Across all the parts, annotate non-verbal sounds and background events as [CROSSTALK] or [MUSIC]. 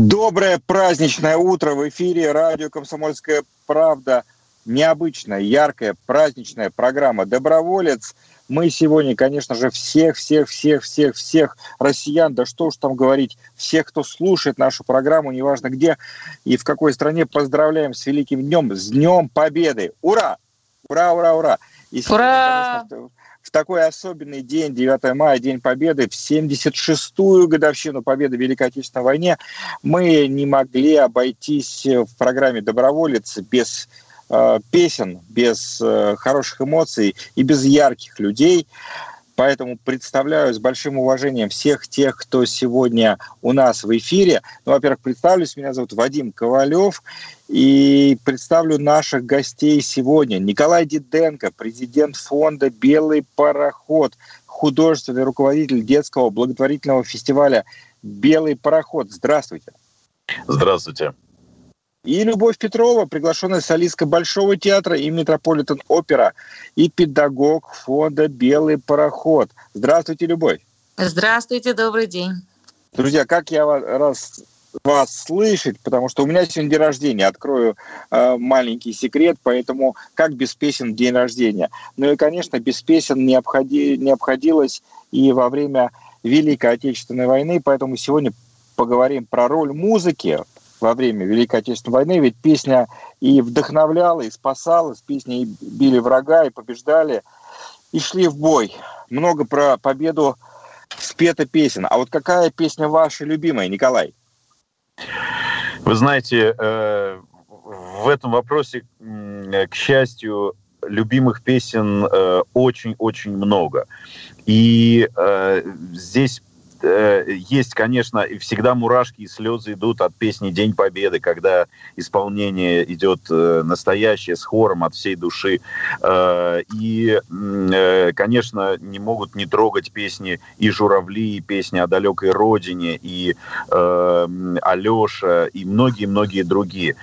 Доброе праздничное утро в эфире радио «Комсомольская правда». Необычная, яркая, праздничная программа «Доброволец». Мы сегодня, конечно же, всех, всех, всех, всех, всех россиян, да что уж там говорить, всех, кто слушает нашу программу, неважно где и в какой стране, поздравляем с великим днем, с Днем Победы. Ура! Ура, ура, ура! И сегодня, Ура! конечно, в такой особенный день, 9 мая, День Победы, в 76-ю годовщину Победы в Великой Отечественной войне, мы не могли обойтись в программе «Доброволец» без э, песен, без э, хороших эмоций и без ярких людей. Поэтому представляю с большим уважением всех тех, кто сегодня у нас в эфире. Ну, во-первых, представлюсь, меня зовут Вадим Ковалев. И представлю наших гостей сегодня. Николай Диденко, президент фонда «Белый пароход», художественный руководитель детского благотворительного фестиваля «Белый пароход». Здравствуйте. Здравствуйте. И Любовь Петрова, приглашенная солистка Большого театра и Метрополитен Опера и педагог фонда «Белый пароход». Здравствуйте, Любовь. Здравствуйте, добрый день. Друзья, как я вас, раз, вас слышать, потому что у меня сегодня день рождения. Открою э, маленький секрет, поэтому как без песен день рождения. Ну и, конечно, без песен не, обходи, не обходилось и во время Великой Отечественной войны, поэтому сегодня поговорим про роль музыки во время Великой Отечественной войны, ведь песня и вдохновляла, и спасала, с песней били врага, и побеждали, и шли в бой. Много про победу спета песен. А вот какая песня ваша любимая, Николай? Вы знаете, э, в этом вопросе, к счастью, любимых песен э, очень-очень много. И э, здесь есть, конечно, всегда мурашки и слезы идут от песни «День Победы», когда исполнение идет настоящее, с хором от всей души. И, конечно, не могут не трогать песни и «Журавли», и песни о далекой родине, и Алеша, и многие-многие другие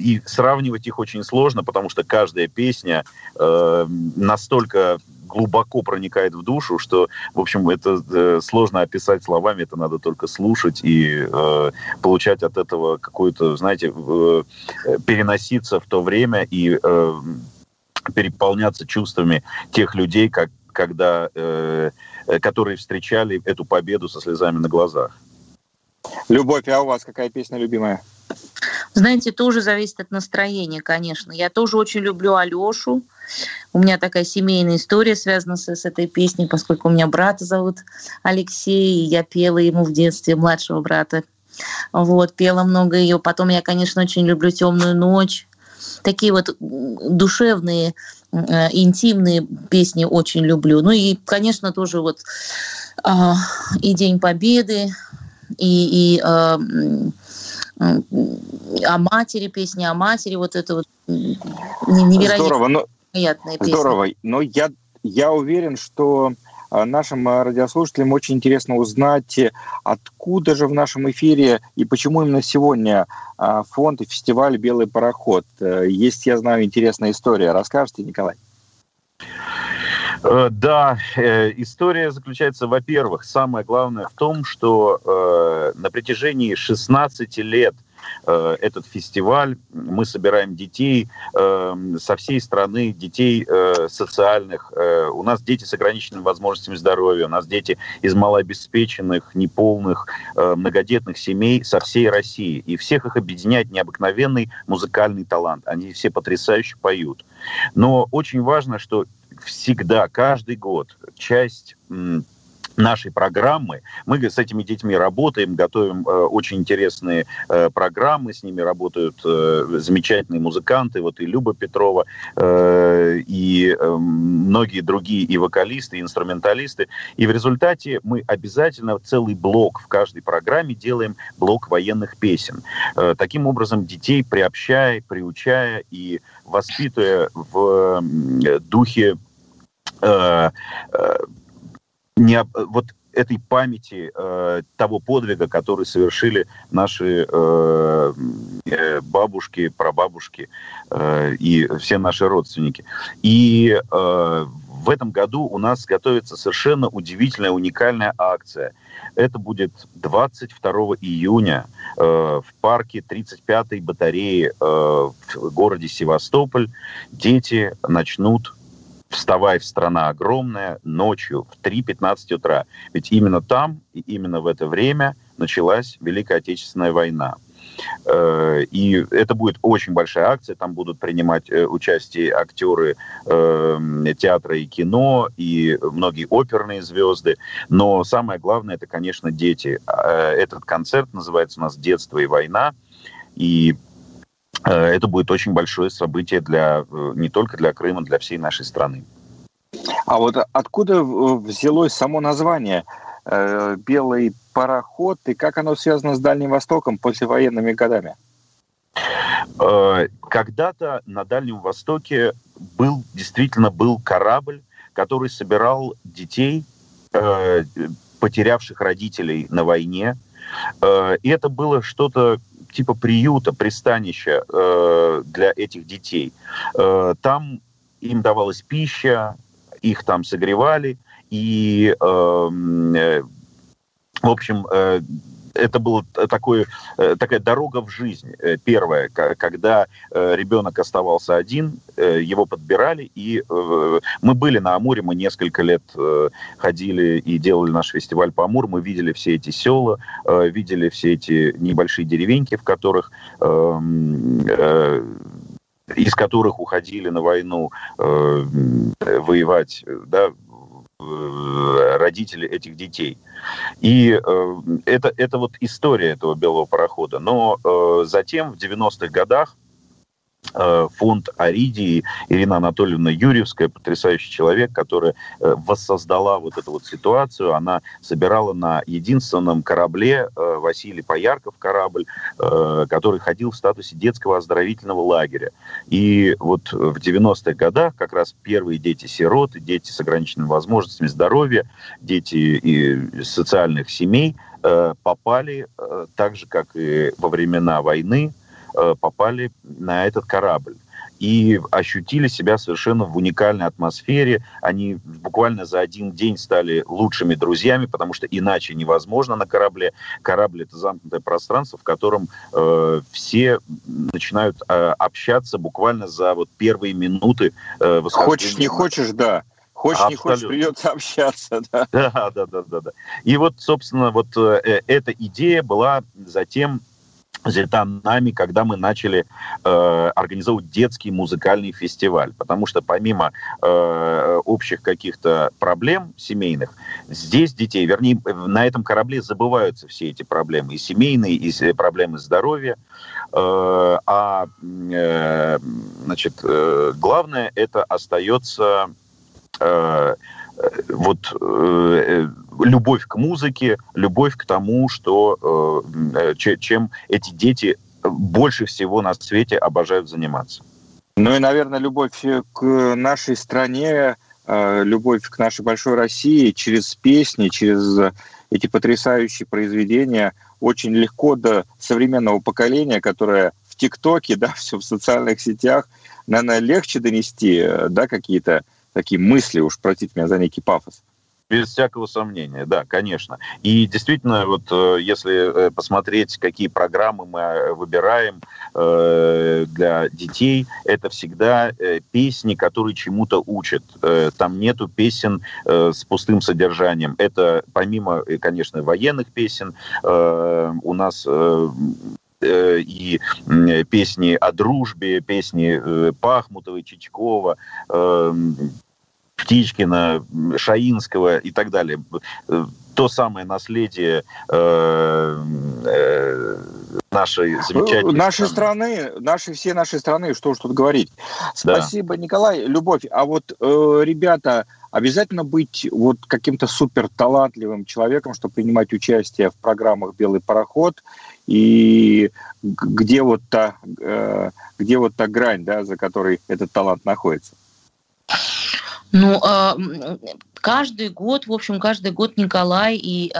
и сравнивать их очень сложно, потому что каждая песня э, настолько глубоко проникает в душу, что, в общем, это э, сложно описать словами, это надо только слушать и э, получать от этого какую-то, знаете, э, переноситься в то время и э, переполняться чувствами тех людей, как, когда, э, которые встречали эту победу со слезами на глазах. Любовь, а у вас какая песня любимая? Знаете, тоже зависит от настроения, конечно. Я тоже очень люблю Алешу. У меня такая семейная история связана с, с этой песней, поскольку у меня брата зовут Алексей, и я пела ему в детстве младшего брата. Вот, пела много ее. Потом я, конечно, очень люблю «Темную ночь». Такие вот душевные, э, интимные песни очень люблю. Ну и, конечно, тоже вот э, и День Победы, и, и э, о матери, песни о матери, вот это вот невероятно Здорово, но, Здорово, но я, я уверен, что а, нашим а, радиослушателям очень интересно узнать, откуда же в нашем эфире и почему именно сегодня а, фонд и фестиваль «Белый пароход». Э, есть, я знаю, интересная история. Расскажете, Николай? Э, да, э, история заключается, во-первых, самое главное в том, что э, на протяжении 16 лет этот фестиваль. Мы собираем детей со всей страны, детей социальных. У нас дети с ограниченными возможностями здоровья, у нас дети из малообеспеченных, неполных, многодетных семей со всей России. И всех их объединяет необыкновенный музыкальный талант. Они все потрясающе поют. Но очень важно, что всегда, каждый год часть нашей программы. Мы с этими детьми работаем, готовим э, очень интересные э, программы, с ними работают э, замечательные музыканты, вот и Люба Петрова, э, и э, многие другие и вокалисты, и инструменталисты. И в результате мы обязательно целый блок в каждой программе делаем блок военных песен. Э, таким образом, детей приобщая, приучая и воспитывая в духе э, э, не, вот этой памяти э, того подвига, который совершили наши э, э, бабушки, прабабушки э, и все наши родственники. И э, в этом году у нас готовится совершенно удивительная, уникальная акция. Это будет 22 июня э, в парке 35-й батареи э, в городе Севастополь. Дети начнут вставай страна огромная ночью в 3.15 утра. Ведь именно там и именно в это время началась Великая Отечественная война. Э, и это будет очень большая акция, там будут принимать э, участие актеры э, театра и кино, и многие оперные звезды. Но самое главное, это, конечно, дети. Этот концерт называется у нас «Детство и война». И это будет очень большое событие для, э, не только для Крыма, для всей нашей страны. А вот откуда взялось само название э, «Белый пароход» и как оно связано с Дальним Востоком послевоенными годами? Когда-то на Дальнем Востоке был, действительно был корабль, который собирал детей, потерявших родителей на войне. И это было что-то типа приюта, пристанища э, для этих детей. Э, там им давалась пища, их там согревали, и, эм, э, в общем, э, это была такой, э, такая дорога в жизнь. Э, первая, когда э, ребенок оставался один, его подбирали, и мы были на Амуре, мы несколько лет ходили и делали наш фестиваль по Амуру, мы видели все эти села, видели все эти небольшие деревеньки, в которых эм, из которых уходили на войну э, воевать, да, родители этих детей. И э, это, это вот история этого белого парохода. Но э, затем в 90-х годах фонд Аридии, Ирина Анатольевна Юрьевская, потрясающий человек, которая э, воссоздала вот эту вот ситуацию. Она собирала на единственном корабле э, Василий Поярков корабль, который ходил в статусе детского оздоровительного лагеря. И вот в 90-х годах как раз первые дети-сироты, дети с ограниченными возможностями здоровья, дети и социальных семей попали, так же, как и во времена войны, Э, попали на этот корабль и ощутили себя совершенно в уникальной атмосфере. Они буквально за один день стали лучшими друзьями, потому что иначе невозможно на корабле. Корабль это замкнутое пространство, в котором э, все начинают э, общаться буквально за вот первые минуты э, Хочешь, не хочешь, да. Хочешь, Абсолютно. не хочешь, придется общаться, да. [LAUGHS] Да, да, да, да, да. И вот, собственно, вот э, эта идея была затем взята нами, когда мы начали э, организовывать детский музыкальный фестиваль. Потому что помимо э, общих каких-то проблем семейных, здесь детей, вернее, на этом корабле забываются все эти проблемы. И семейные, и проблемы здоровья. Э, а э, значит, э, главное это остается... Э, вот э, любовь к музыке, любовь к тому, что э, чем эти дети больше всего на свете обожают заниматься. Ну и, наверное, любовь к нашей стране, э, любовь к нашей большой России через песни, через эти потрясающие произведения очень легко до современного поколения, которое в ТикТоке, да, [LAUGHS] все в социальных сетях, наверное, легче донести, да, какие-то такие мысли, уж простите меня за некий пафос. Без всякого сомнения, да, конечно. И действительно, вот э, если э, посмотреть, какие программы мы э, выбираем для детей, это всегда песни, которые чему-то учат. Там нету песен с пустым содержанием. Это помимо, конечно, военных песен, у нас и песни о дружбе, песни Пахмутовой, Чичкова, Птичкина, Шаинского и так далее. То самое наследие э, э, нашей замечательной нашей страны. страны, нашей все нашей страны, что уж тут говорить. Спасибо, да. Николай. Любовь, а вот э, ребята, обязательно быть вот каким-то супер талантливым человеком, чтобы принимать участие в программах «Белый пароход», и где вот та, э, где вот та грань, да, за которой этот талант находится? Ну, а, каждый год, в общем, каждый год Николай и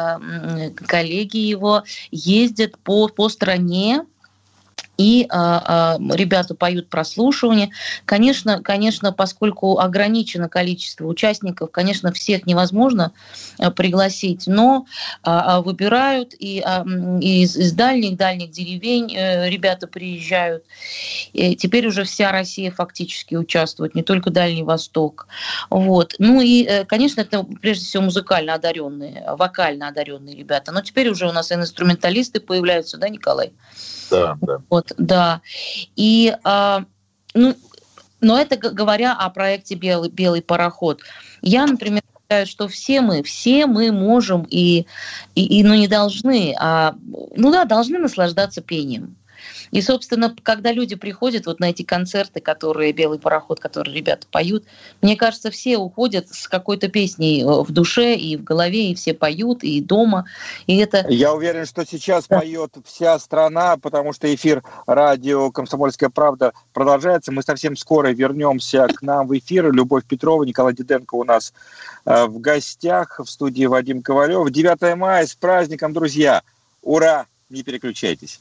коллеги его ездят по, по стране, и а, а, ребята поют прослушивание. Конечно, конечно, поскольку ограничено количество участников, конечно, всех невозможно а, пригласить, но выбирают и, из, дальних-дальних деревень а, ребята приезжают. И теперь уже вся Россия фактически участвует, не только Дальний Восток. Вот. Ну и, э, конечно, это прежде всего музыкально одаренные, вокально одаренные ребята. Но теперь уже у нас и инструменталисты появляются, да, Николай? Да, да. Вот, да. И, а, ну, но это говоря о проекте «Белый, белый пароход». Я, например, считаю, что все мы, все мы можем и, и, и ну, не должны, а, ну да, должны наслаждаться пением. И, собственно, когда люди приходят вот на эти концерты, которые «Белый пароход», которые ребята поют, мне кажется, все уходят с какой-то песней э, в душе и в голове, и все поют, и дома. И это... Я уверен, что сейчас да. поет вся страна, потому что эфир радио «Комсомольская правда» продолжается. Мы совсем скоро вернемся к нам в эфир. Любовь Петрова, Николай Диденко у нас э, в гостях в студии Вадим Ковалев. 9 мая с праздником, друзья! Ура! Не переключайтесь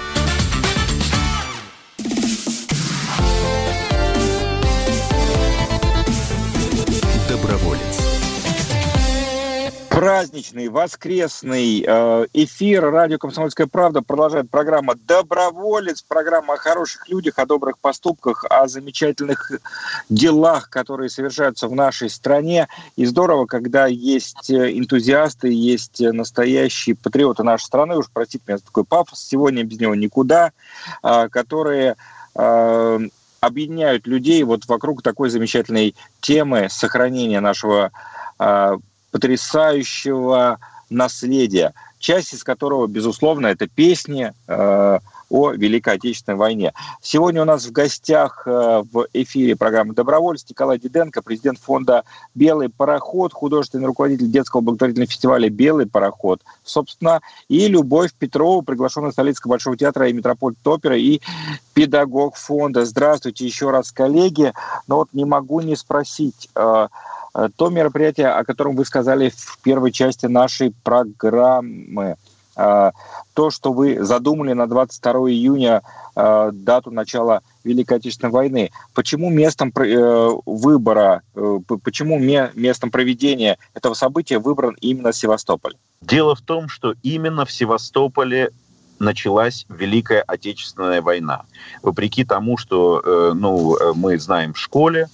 Праздничный, воскресный э, эфир радио «Комсомольская правда» продолжает программа «Доброволец», программа о хороших людях, о добрых поступках, о замечательных делах, которые совершаются в нашей стране. И здорово, когда есть энтузиасты, есть настоящие патриоты нашей страны, уж простите меня за такой пафос, сегодня без него никуда, э, которые э, объединяют людей вот вокруг такой замечательной темы сохранения нашего потрясающего наследия, часть из которого, безусловно, это песни э, о Великой Отечественной войне. Сегодня у нас в гостях э, в эфире программы «Добровольец» Николай Диденко, президент фонда «Белый пароход», художественный руководитель детского благотворительного фестиваля «Белый пароход», собственно, и Любовь Петрова, приглашенная столицкого Большого театра и Метрополит опера, и педагог фонда. Здравствуйте еще раз, коллеги. Но вот не могу не спросить, Э, то мероприятие, о котором вы сказали в первой части нашей программы, э, то, что вы задумали на 22 июня э, дату начала Великой Отечественной войны. Почему местом выбора, почему местом проведения этого события выбран именно Севастополь? Дело в том, что именно в Севастополе началась Великая Отечественная война. Вопреки тому, что ну, мы знаем в школе.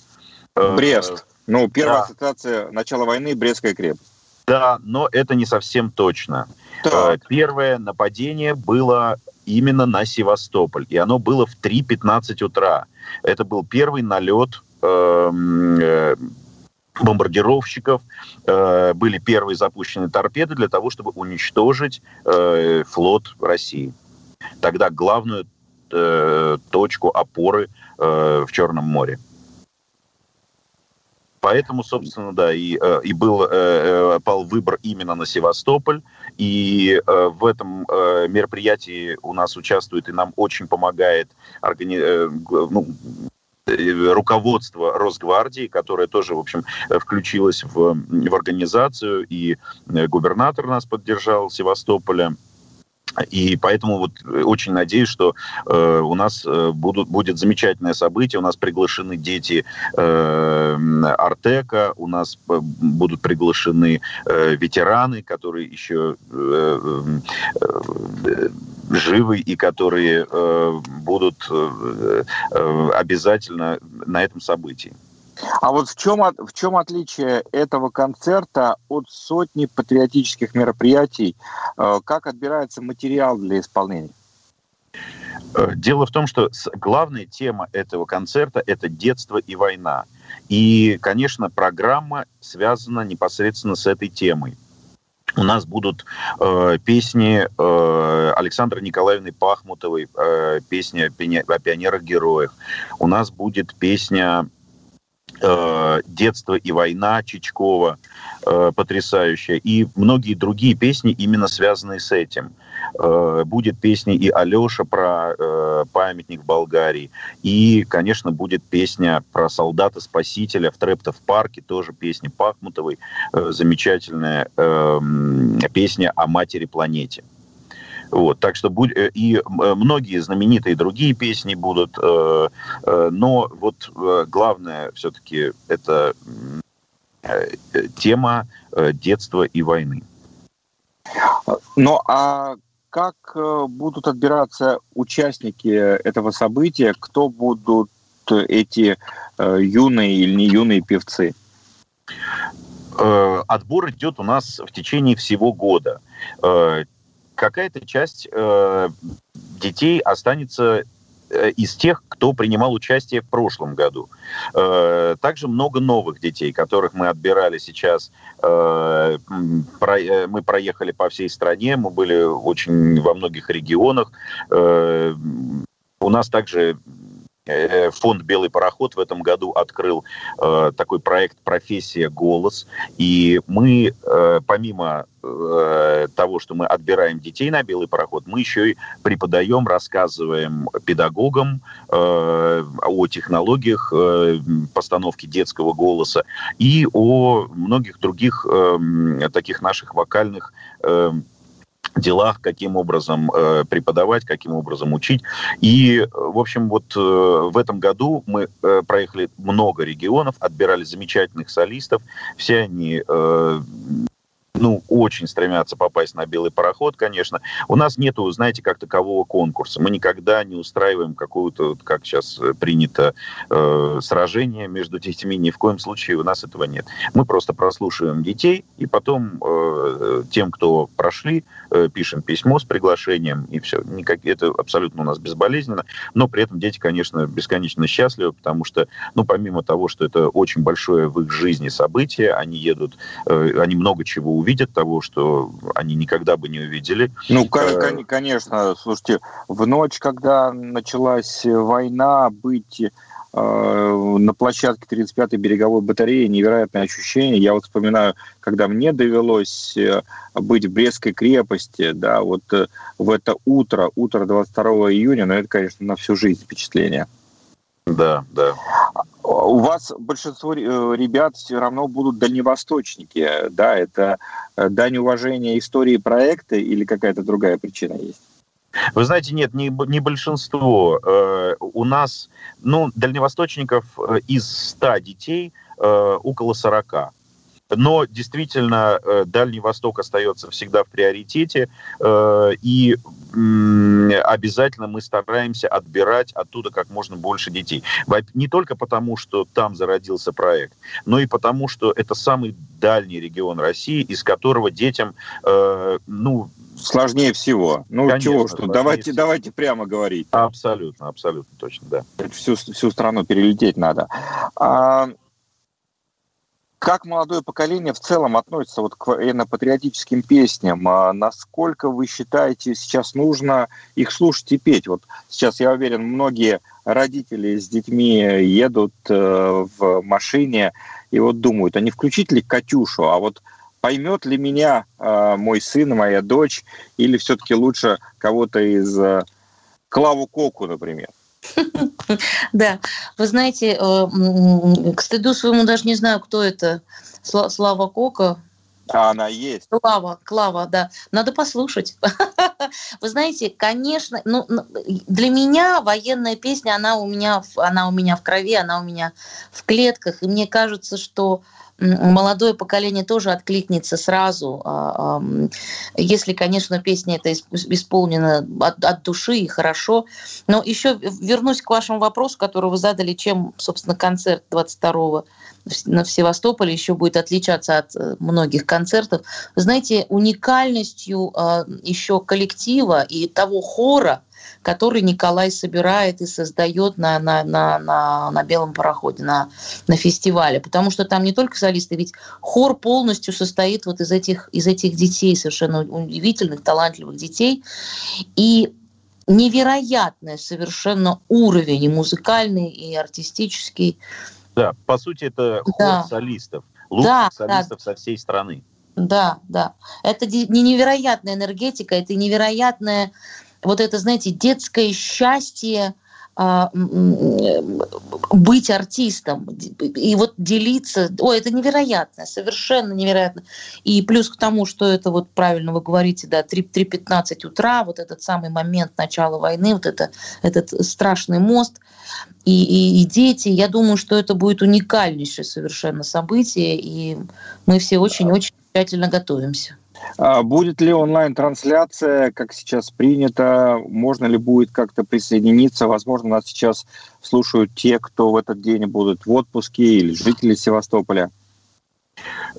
Брест. Ну, первая да. ассоциация начала войны – Брестская крепость. Да, но это не совсем точно. Так. Э, первое нападение было именно на Севастополь, и оно было в 3.15 утра. Это был первый налет эм, э, бомбардировщиков, э, были первые запущены торпеды для того, чтобы уничтожить э, флот России. Тогда главную э, точку опоры э, в Черном море. Поэтому, собственно, да, и, э, и был, э, э, пал выбор именно на Севастополь. И в этом мероприятии у нас участвует и нам очень помогает органи... ну, руководство Росгвардии, которое тоже, в общем, включилось в, в организацию, и губернатор нас поддержал Севастополя. И поэтому вот э, очень надеюсь, что э, у нас э, будут, будет замечательное событие. У нас приглашены дети э, Артека, у нас э, будут приглашены э, ветераны, которые еще э, э, живы и которые будут обязательно на этом событии. А вот в чем, в чем отличие этого концерта от сотни патриотических мероприятий? Как отбирается материал для исполнения? Э, дело в том, что главная тема этого концерта – это детство и война. И, конечно, программа связана непосредственно с этой темой. У нас будут э, песни э, Александры Николаевны Пахмутовой, э, песня о пионерах-героях. У нас будет песня э, «Детство и война» Чичкова, э, потрясающая. И многие другие песни, именно связанные с этим – Э, будет песня и Алеша про э, памятник в Болгарии. И, конечно, будет песня про солдата-спасителя в Трептов парке, тоже песня Пахмутовой, э, замечательная э, песня о матери-планете. Вот, так что будь, э, и многие знаменитые другие песни будут, э, э, но вот э, главное все-таки это э, тема э, детства и войны. Ну а как э, будут отбираться участники этого события, кто будут эти э, юные или не юные певцы? Э, отбор идет у нас в течение всего года. Какая-то часть детей останется Э, из тех, кто принимал участие в прошлом году. Э, также много новых детей, которых мы отбирали сейчас. Э, мы проехали по всей стране, мы были очень во многих регионах. У нас также Э, фонд «Белый пароход» в этом году открыл э, такой проект «Профессия. Голос». И мы, э, помимо э, того, что мы отбираем детей на «Белый пароход», мы еще и преподаем, рассказываем педагогам э, о технологиях э, постановки детского голоса и о многих других э, таких наших вокальных э, делах, каким образом э, преподавать, каким образом учить. И, э, в общем, вот э, в этом году мы э, проехали много регионов, отбирали замечательных солистов. Все они э, ну, очень стремятся попасть на белый пароход, конечно. У нас нету, знаете, как такового конкурса. Мы никогда не устраиваем какую-то, как сейчас принято, э, сражение между детьми. Ни в коем случае у нас этого нет. Мы просто прослушиваем детей, и потом э, тем, кто прошли, э, пишем письмо с приглашением, и все. Никак, это абсолютно у нас безболезненно. Но при этом дети, конечно, бесконечно счастливы, потому что, ну, помимо того, что это очень большое в их жизни событие, они едут, э, они много чего увидят, того, что они никогда бы не увидели. Ну, э, конечно, слушайте, в ночь, когда началась война, быть э, на площадке 35-й береговой батареи невероятное ощущение. Я вот вспоминаю, когда мне довелось э, быть в Брестской крепости, да, вот в это утро, утро 22 июня, но ну, это, конечно, на всю жизнь впечатление. Да, да. У вас большинство э, ребят все равно будут дальневосточники, да? Это э, дань уважения истории проекта или какая-то другая причина есть? Вы знаете, нет, не, не большинство. Э, у нас, ну, дальневосточников из 100 детей около 40. Но действительно Дальний Восток остается всегда в приоритете, и обязательно мы стараемся отбирать оттуда как можно больше детей. Не только потому, что там зародился проект, но и потому, что это самый дальний регион России, из которого детям, э, ну, сложнее всего. Ну Конечно, чего что, давайте, всего. давайте прямо говорить. Абсолютно, абсолютно точно, да. Всю, всю страну перелететь надо. А, как молодое поколение в целом относится вот к военно-патриотическим песням? А насколько вы считаете, сейчас нужно их слушать и петь? Вот сейчас, я уверен, многие родители с детьми едут э, в машине и вот думают, а не включить ли «Катюшу», а вот поймет ли меня э, мой сын, моя дочь, или все-таки лучше кого-то из э, Клаву Коку, например? [LAUGHS] Да, вы знаете, э, к стыду своему даже не знаю, кто это. Слава Кока. А она есть. Клава, Клава, да. Надо послушать. [LAUGHS] Вы знаете, конечно, ну, для меня военная песня, она у меня, она у меня в крови, она у меня в клетках. И мне кажется, что молодое поколение тоже откликнется сразу, а, если, конечно, песня эта исполнена от, души и хорошо. Но еще вернусь к вашему вопросу, который вы задали, чем, собственно, концерт 22 на Севастополе еще будет отличаться от э, многих концертов. Знаете, уникальностью а, еще коллектива и того хора, который Николай собирает и создает на, на, на, на, на белом пароходе, на, на фестивале. Потому что там не только солисты, ведь хор полностью состоит вот из этих, из этих детей, совершенно удивительных, талантливых детей. И невероятный совершенно уровень и музыкальный, и артистический. Да, по сути, это хор да. солистов, лучших да, солистов да. со всей страны. Да, да. Это не невероятная энергетика, это невероятная вот это, знаете, детское счастье а, быть артистом и вот делиться, ой, это невероятно, совершенно невероятно. И плюс к тому, что это вот правильно вы говорите, да, 3.15 утра, вот этот самый момент начала войны, вот это, этот страшный мост и, и, и дети, я думаю, что это будет уникальнейшее совершенно событие, и мы все очень-очень тщательно готовимся. А будет ли онлайн-трансляция, как сейчас принято? Можно ли будет как-то присоединиться? Возможно, нас сейчас слушают те, кто в этот день будут в отпуске или жители Севастополя.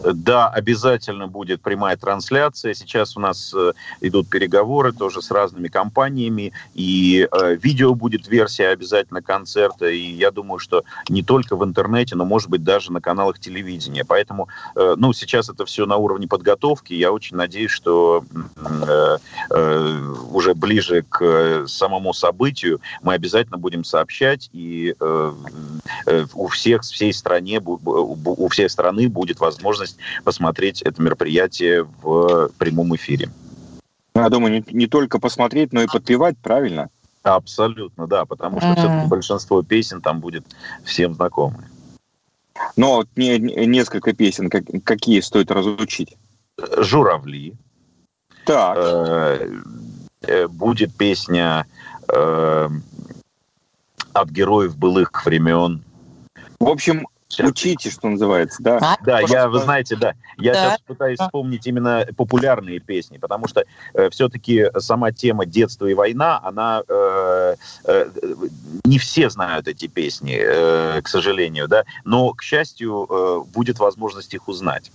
Да, обязательно будет прямая трансляция. Сейчас у нас э, идут переговоры тоже с разными компаниями, и э, видео будет версия обязательно концерта, и я думаю, что не только в интернете, но, может быть, даже на каналах телевидения. Поэтому, э, ну, сейчас это все на уровне подготовки. Я очень надеюсь, что уже ближе к самому событию мы обязательно будем сообщать, и у всех, всей стране, у всей страны будет возможность посмотреть это мероприятие в прямом эфире. Я думаю, не, не только посмотреть, но и подпевать, правильно? Абсолютно, да, потому что mm-hmm. большинство песен там будет всем знакомы. Но не, не, несколько песен, как, какие стоит разучить? «Журавли». Так. Э, э, будет песня э, «От героев былых времен». В общем. Учите, что называется, да? А? Да, я, вы знаете, да, я да. сейчас пытаюсь вспомнить именно популярные песни, потому что э, все-таки сама тема детства и война, она э, э, не все знают эти песни, э, к сожалению, да, но к счастью э, будет возможность их узнать.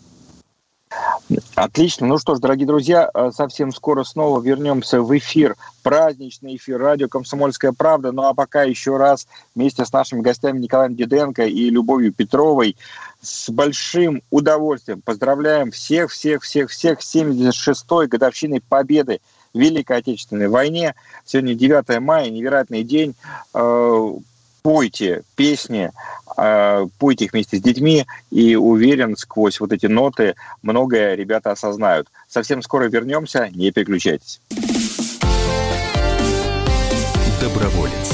Отлично. Ну что ж, дорогие друзья, э, совсем скоро снова вернемся в эфир, праздничный эфир радио «Комсомольская правда». Ну а пока еще раз вместе с нашими гостями Николаем Диденко и Любовью Петровой с большим удовольствием поздравляем всех-всех-всех-всех с 76-й годовщиной победы в Великой Отечественной войне. Сегодня 9 мая, невероятный день. Пойте песни, э, пойте их вместе с детьми, и уверен, сквозь вот эти ноты многое ребята осознают. Совсем скоро вернемся, не переключайтесь. Доброволец.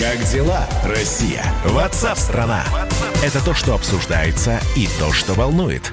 Как дела, Россия? Ватсап-страна! Это то, что обсуждается и то, что волнует.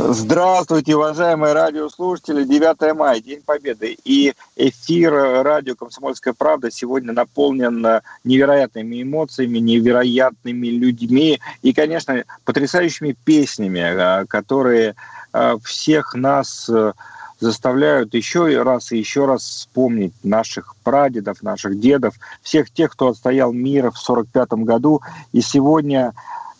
Здравствуйте, уважаемые радиослушатели. 9 мая, День Победы. И эфир радио «Комсомольская правда» сегодня наполнен невероятными эмоциями, невероятными людьми и, конечно, потрясающими песнями, а, которые а, всех нас а, заставляют еще раз и еще раз вспомнить наших прадедов, наших дедов, всех тех, кто отстоял мир в 1945 году. И сегодня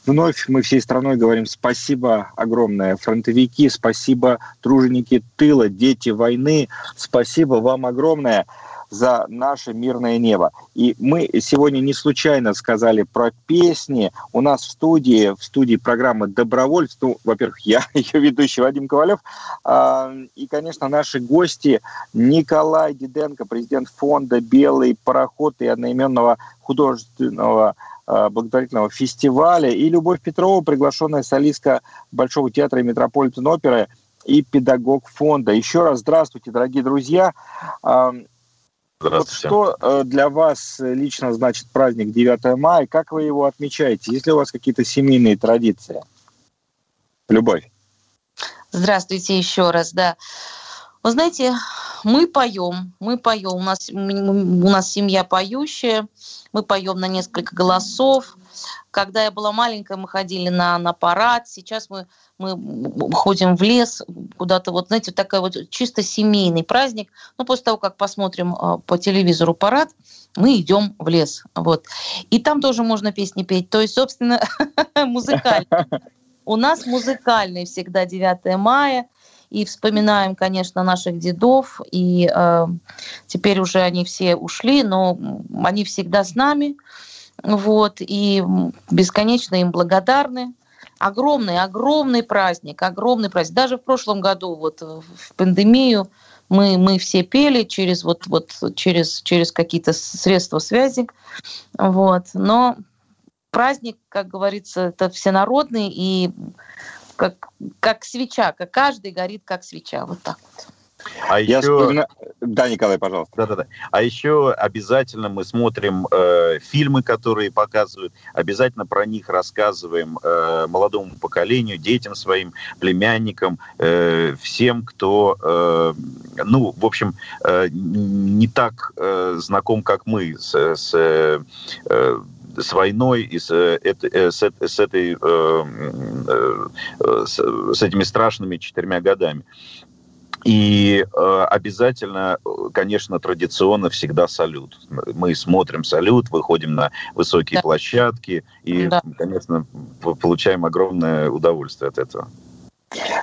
Вновь мы всей страной говорим спасибо огромное, фронтовики, спасибо труженики тыла, дети войны, спасибо вам огромное за наше мирное небо. И мы сегодня не случайно сказали про песни. У нас в студии, в студии программы «Добровольц», ну, во-первых, я, [LAUGHS] ее ведущий Вадим Ковалев, э, и, конечно, наши гости Николай Диденко, президент фонда «Белый пароход» и одноименного художественного благотворительного фестиваля, и Любовь Петрова, приглашенная солистка Большого театра и Метрополитен оперы и педагог фонда. Еще раз здравствуйте, дорогие друзья. Вот что э, для вас лично значит праздник 9 мая? Как вы его отмечаете? Есть ли у вас какие-то семейные традиции? Любовь. Здравствуйте еще раз, да. Вы знаете, мы поем, мы поем. У нас, у нас семья поющая, мы поем на несколько голосов. Когда я была маленькая, мы ходили на, на парад. Сейчас мы, мы ходим в лес, куда-то вот, знаете, такой вот чисто семейный праздник. Но после того, как посмотрим э, по телевизору парад, мы идем в лес. Вот. И там тоже можно песни петь. То есть, собственно, [LAUGHS] музыкальный. У нас музыкальный всегда 9 мая и вспоминаем, конечно, наших дедов, и э, теперь уже они все ушли, но они всегда с нами, вот, и бесконечно им благодарны. Огромный, огромный праздник, огромный праздник. Даже в прошлом году, вот в пандемию, мы, мы все пели через, вот, вот, через, через какие-то средства связи. Вот. Но праздник, как говорится, это всенародный, и как, как свеча, как каждый горит как свеча. Вот так вот. А еще... вспоминаю... Да, Николай, пожалуйста. Да-да-да. А еще обязательно мы смотрим э, фильмы, которые показывают, обязательно про них рассказываем э, молодому поколению, детям своим, племянникам, э, всем, кто, э, ну, в общем, э, не так э, знаком, как мы с, с э, с войной и с, э, э, с, с, этой, э, с, с этими страшными четырьмя годами. И э, обязательно, конечно, традиционно всегда салют. Мы смотрим салют, выходим на высокие да. площадки и, да. конечно, получаем огромное удовольствие от этого.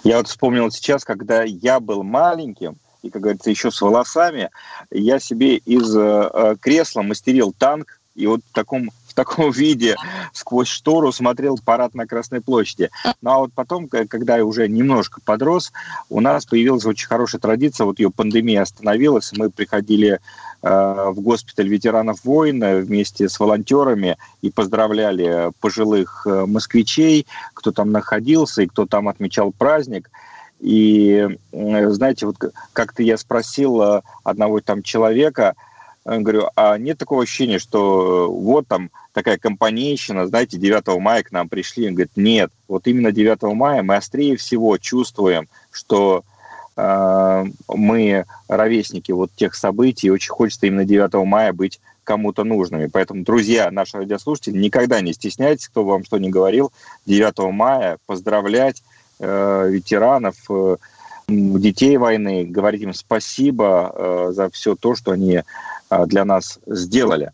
Я вот вспомнил сейчас, когда я был маленьким, и, как говорится, еще с волосами, я себе из э, кресла мастерил танк, и вот в таком таком виде сквозь штору смотрел парад на Красной площади. Ну а вот потом, когда я уже немножко подрос, у нас появилась очень хорошая традиция, вот ее пандемия остановилась, мы приходили э, в госпиталь ветеранов войн вместе с волонтерами и поздравляли пожилых э, москвичей, кто там находился и кто там отмечал праздник. И, знаете, вот как-то я спросил э, одного там человека, говорю, а нет такого ощущения, что вот там такая компанейщина, знаете, 9 мая к нам пришли, он говорит, нет, вот именно 9 мая мы острее всего чувствуем, что э, мы ровесники вот тех событий, и очень хочется именно 9 мая быть кому-то нужными. Поэтому, друзья, наши радиослушатели, никогда не стесняйтесь, кто вам что ни говорил, 9 мая поздравлять э, ветеранов, э, детей войны, говорить им спасибо э, за все то, что они э, для нас сделали.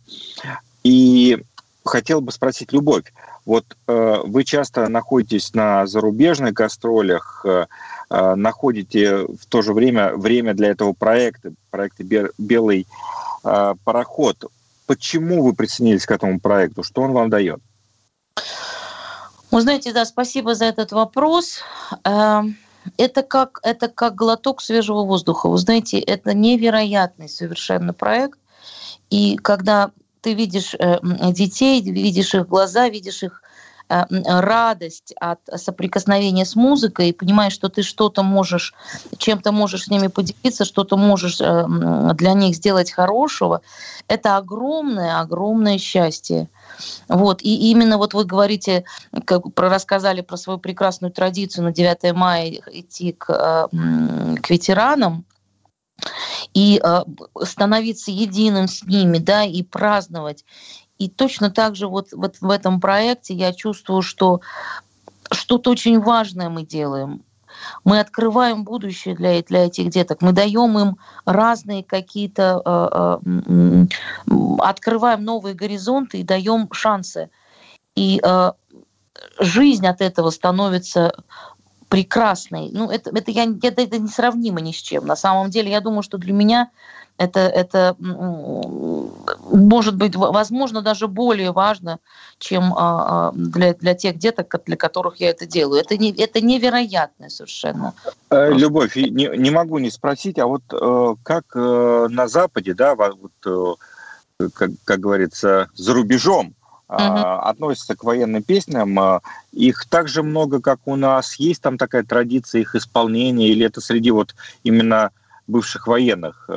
И хотел бы спросить, Любовь, вот э, вы часто находитесь на зарубежных гастролях, находите в то же время время для этого проекта, проекта «Белый пароход». Почему вы присоединились к этому проекту? Что он вам дает? Вы знаете, да, спасибо за этот вопрос. Это как, это как глоток свежего воздуха. Вы знаете, это невероятный совершенно проект. И когда ты видишь э, детей, видишь их глаза, видишь их э, радость от соприкосновения с музыкой и понимаешь, что ты что-то можешь, чем-то можешь с ними поделиться, что-то можешь э, для них сделать хорошего, это огромное, огромное счастье. Вот. И именно вот вы говорите, как про, рассказали про свою прекрасную традицию на 9 мая идти к, к ветеранам, и э, становиться единым с ними, да, и праздновать. И точно так же вот, вот в этом проекте я чувствую, что что-то очень важное мы делаем. Мы открываем будущее для, для этих деток, мы даем им разные какие-то, э, э, открываем новые горизонты и даем шансы. И э, жизнь от этого становится прекрасной. Ну, это, это, я, это, это несравнимо ни с чем. На самом деле, я думаю, что для меня это, это может быть, возможно, даже более важно, чем а, а, для, для тех деток, для которых я это делаю. Это, не, это невероятно совершенно. Э, Любовь, не, не могу не спросить, а вот э, как э, на Западе, да, вот, как, как говорится, за рубежом, uh-huh. относятся к военным песням. Их так же много, как у нас. Есть там такая традиция их исполнения, или это среди вот именно бывших военных?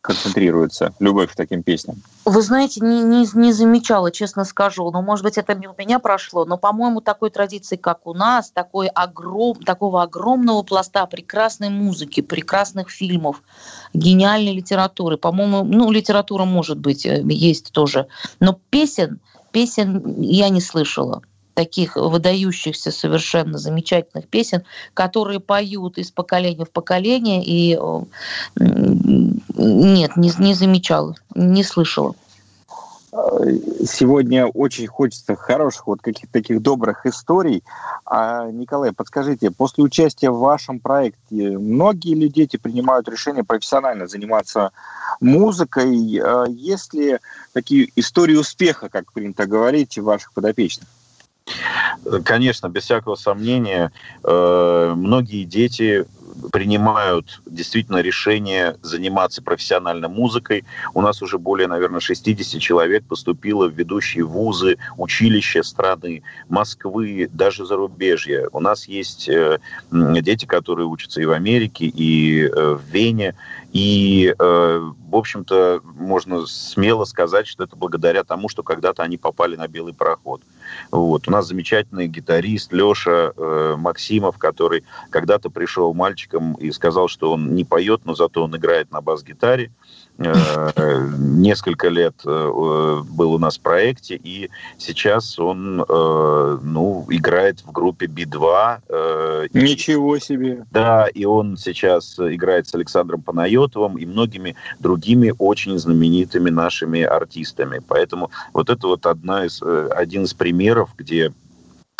Концентрируется любовь к таким песням? Вы знаете, не, не, не замечала, честно скажу. Но, может быть, это у меня прошло. Но, по-моему, такой традиции, как у нас, такой огром, такого огромного пласта прекрасной музыки, прекрасных фильмов, гениальной литературы. По-моему, ну, литература, может быть, э, есть тоже. Но песен, песен я не слышала таких выдающихся совершенно замечательных песен, которые поют из поколения в поколение, и нет, не, не замечала, не слышала. Сегодня очень хочется хороших, вот каких-то таких добрых историй. А, Николай, подскажите, после участия в вашем проекте многие ли дети принимают решение профессионально заниматься музыкой? А, есть ли такие истории успеха, как принято говорить, ваших подопечных? Конечно, без всякого сомнения, э, многие дети принимают действительно решение заниматься профессиональной музыкой. У нас уже более, наверное, 60 человек поступило в ведущие вузы, училища страны, Москвы, даже зарубежья. У нас есть э, дети, которые учатся и в Америке, и э, в Вене. И, в общем-то, можно смело сказать, что это благодаря тому, что когда-то они попали на белый пароход. Вот. У нас замечательный гитарист Леша э, Максимов, который когда-то пришел мальчиком и сказал, что он не поет, но зато он играет на бас-гитаре. Э, несколько лет э, был у нас в проекте, и сейчас он э, ну, играет в группе Би-2. Ничего себе! Да, и он сейчас играет с Александром Панайотовым и многими другими очень знаменитыми нашими артистами. Поэтому вот это вот одна из, один из примеров, где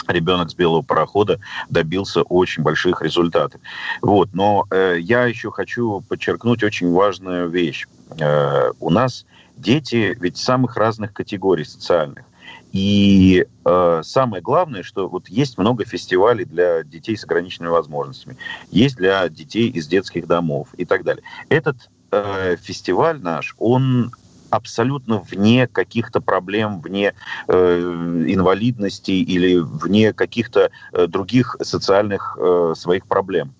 ребенок с белого парохода добился очень больших результатов. Вот. Но э, я еще хочу подчеркнуть очень важную вещь. Э, у нас дети ведь самых разных категорий социальных. И э, самое главное, что вот есть много фестивалей для детей с ограниченными возможностями, есть для детей из детских домов и так далее. Этот э, фестиваль наш, он абсолютно вне каких-то проблем, вне э, инвалидности или вне каких-то э, других социальных э, своих проблем.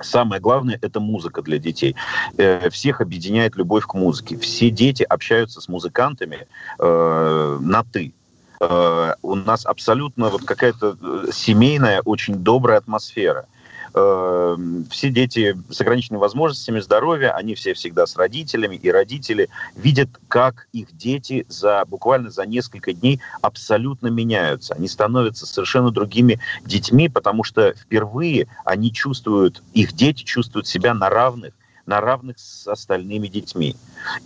Самое главное – это музыка для детей. Э, всех объединяет любовь к музыке. Все дети общаются с музыкантами э, на «ты». Э, у нас абсолютно вот какая-то э, семейная, очень добрая атмосфера – все дети с ограниченными возможностями здоровья, они все всегда с родителями, и родители видят, как их дети за буквально за несколько дней абсолютно меняются. Они становятся совершенно другими детьми, потому что впервые они чувствуют, их дети чувствуют себя на равных на равных с остальными детьми.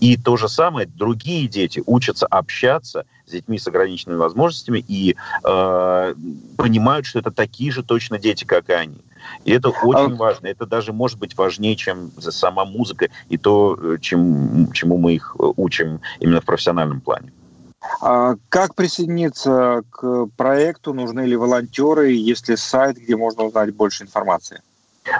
И то же самое, другие дети учатся общаться с детьми с ограниченными возможностями и э, понимают, что это такие же точно дети, как и они. И это очень а... важно. Это даже может быть важнее, чем сама музыка и то, э, чем, чему мы их э, учим именно в профессиональном плане. А как присоединиться к проекту? Нужны ли волонтеры? Есть ли сайт, где можно узнать больше информации?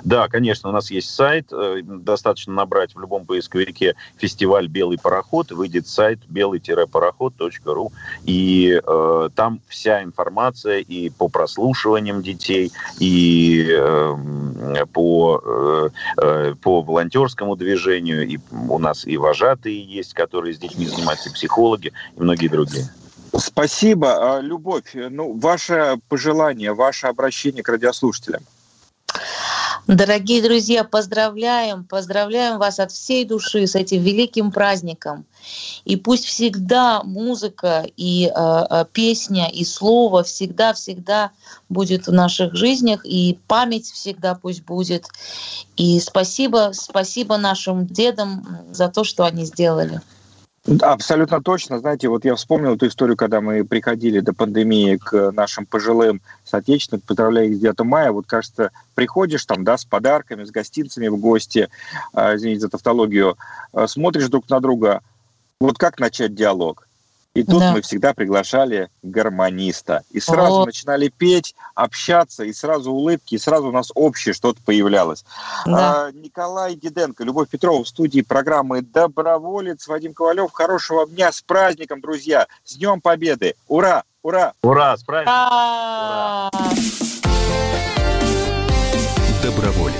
Да, конечно, у нас есть сайт. Э, достаточно набрать в любом поисковике фестиваль «Белый пароход», выйдет сайт белый-пароход.ру. И э, там вся информация и по прослушиваниям детей, и э, по, э, э, по волонтерскому движению. И у нас и вожатые есть, которые с детьми занимаются, и психологи, и многие другие. Спасибо. А, Любовь, ну, ваше пожелание, ваше обращение к радиослушателям. Дорогие друзья, поздравляем, поздравляем вас от всей души с этим великим праздником. И пусть всегда музыка и э, песня и слово всегда-всегда будет в наших жизнях, и память всегда пусть будет. И спасибо, спасибо нашим дедам за то, что они сделали. Абсолютно точно. Знаете, вот я вспомнил эту историю, когда мы приходили до пандемии к нашим пожилым соотечественникам, поздравляя их с 9 мая. Вот, кажется, приходишь там, да, с подарками, с гостинцами в гости, э, извините за тавтологию, э, смотришь друг на друга, вот как начать диалог? И тут да. мы всегда приглашали гармониста. И сразу О. начинали петь, общаться, и сразу улыбки, и сразу у нас общее что-то появлялось. Да. А, Николай Диденко, Любовь Петрова в студии программы «Доброволец», Вадим Ковалев. Хорошего дня с праздником, друзья! С Днем Победы! Ура! Ура! Ура! С праздником! Ура! Доброволец.